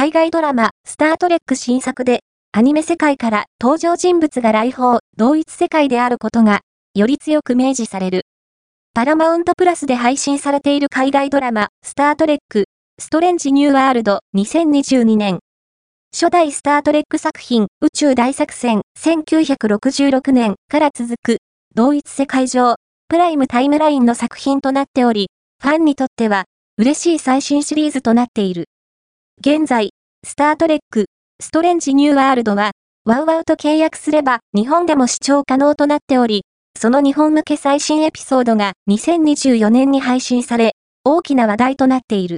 海外ドラマ、スタートレック新作で、アニメ世界から登場人物が来訪、同一世界であることが、より強く明示される。パラマウントプラスで配信されている海外ドラマ、スタートレック、ストレンジニューワールド2022年。初代スタートレック作品、宇宙大作戦1966年から続く、同一世界上、プライムタイムラインの作品となっており、ファンにとっては、嬉しい最新シリーズとなっている。現在、スタートレック、ストレンジニューワールドは、ワウワウと契約すれば日本でも視聴可能となっており、その日本向け最新エピソードが2024年に配信され、大きな話題となっている。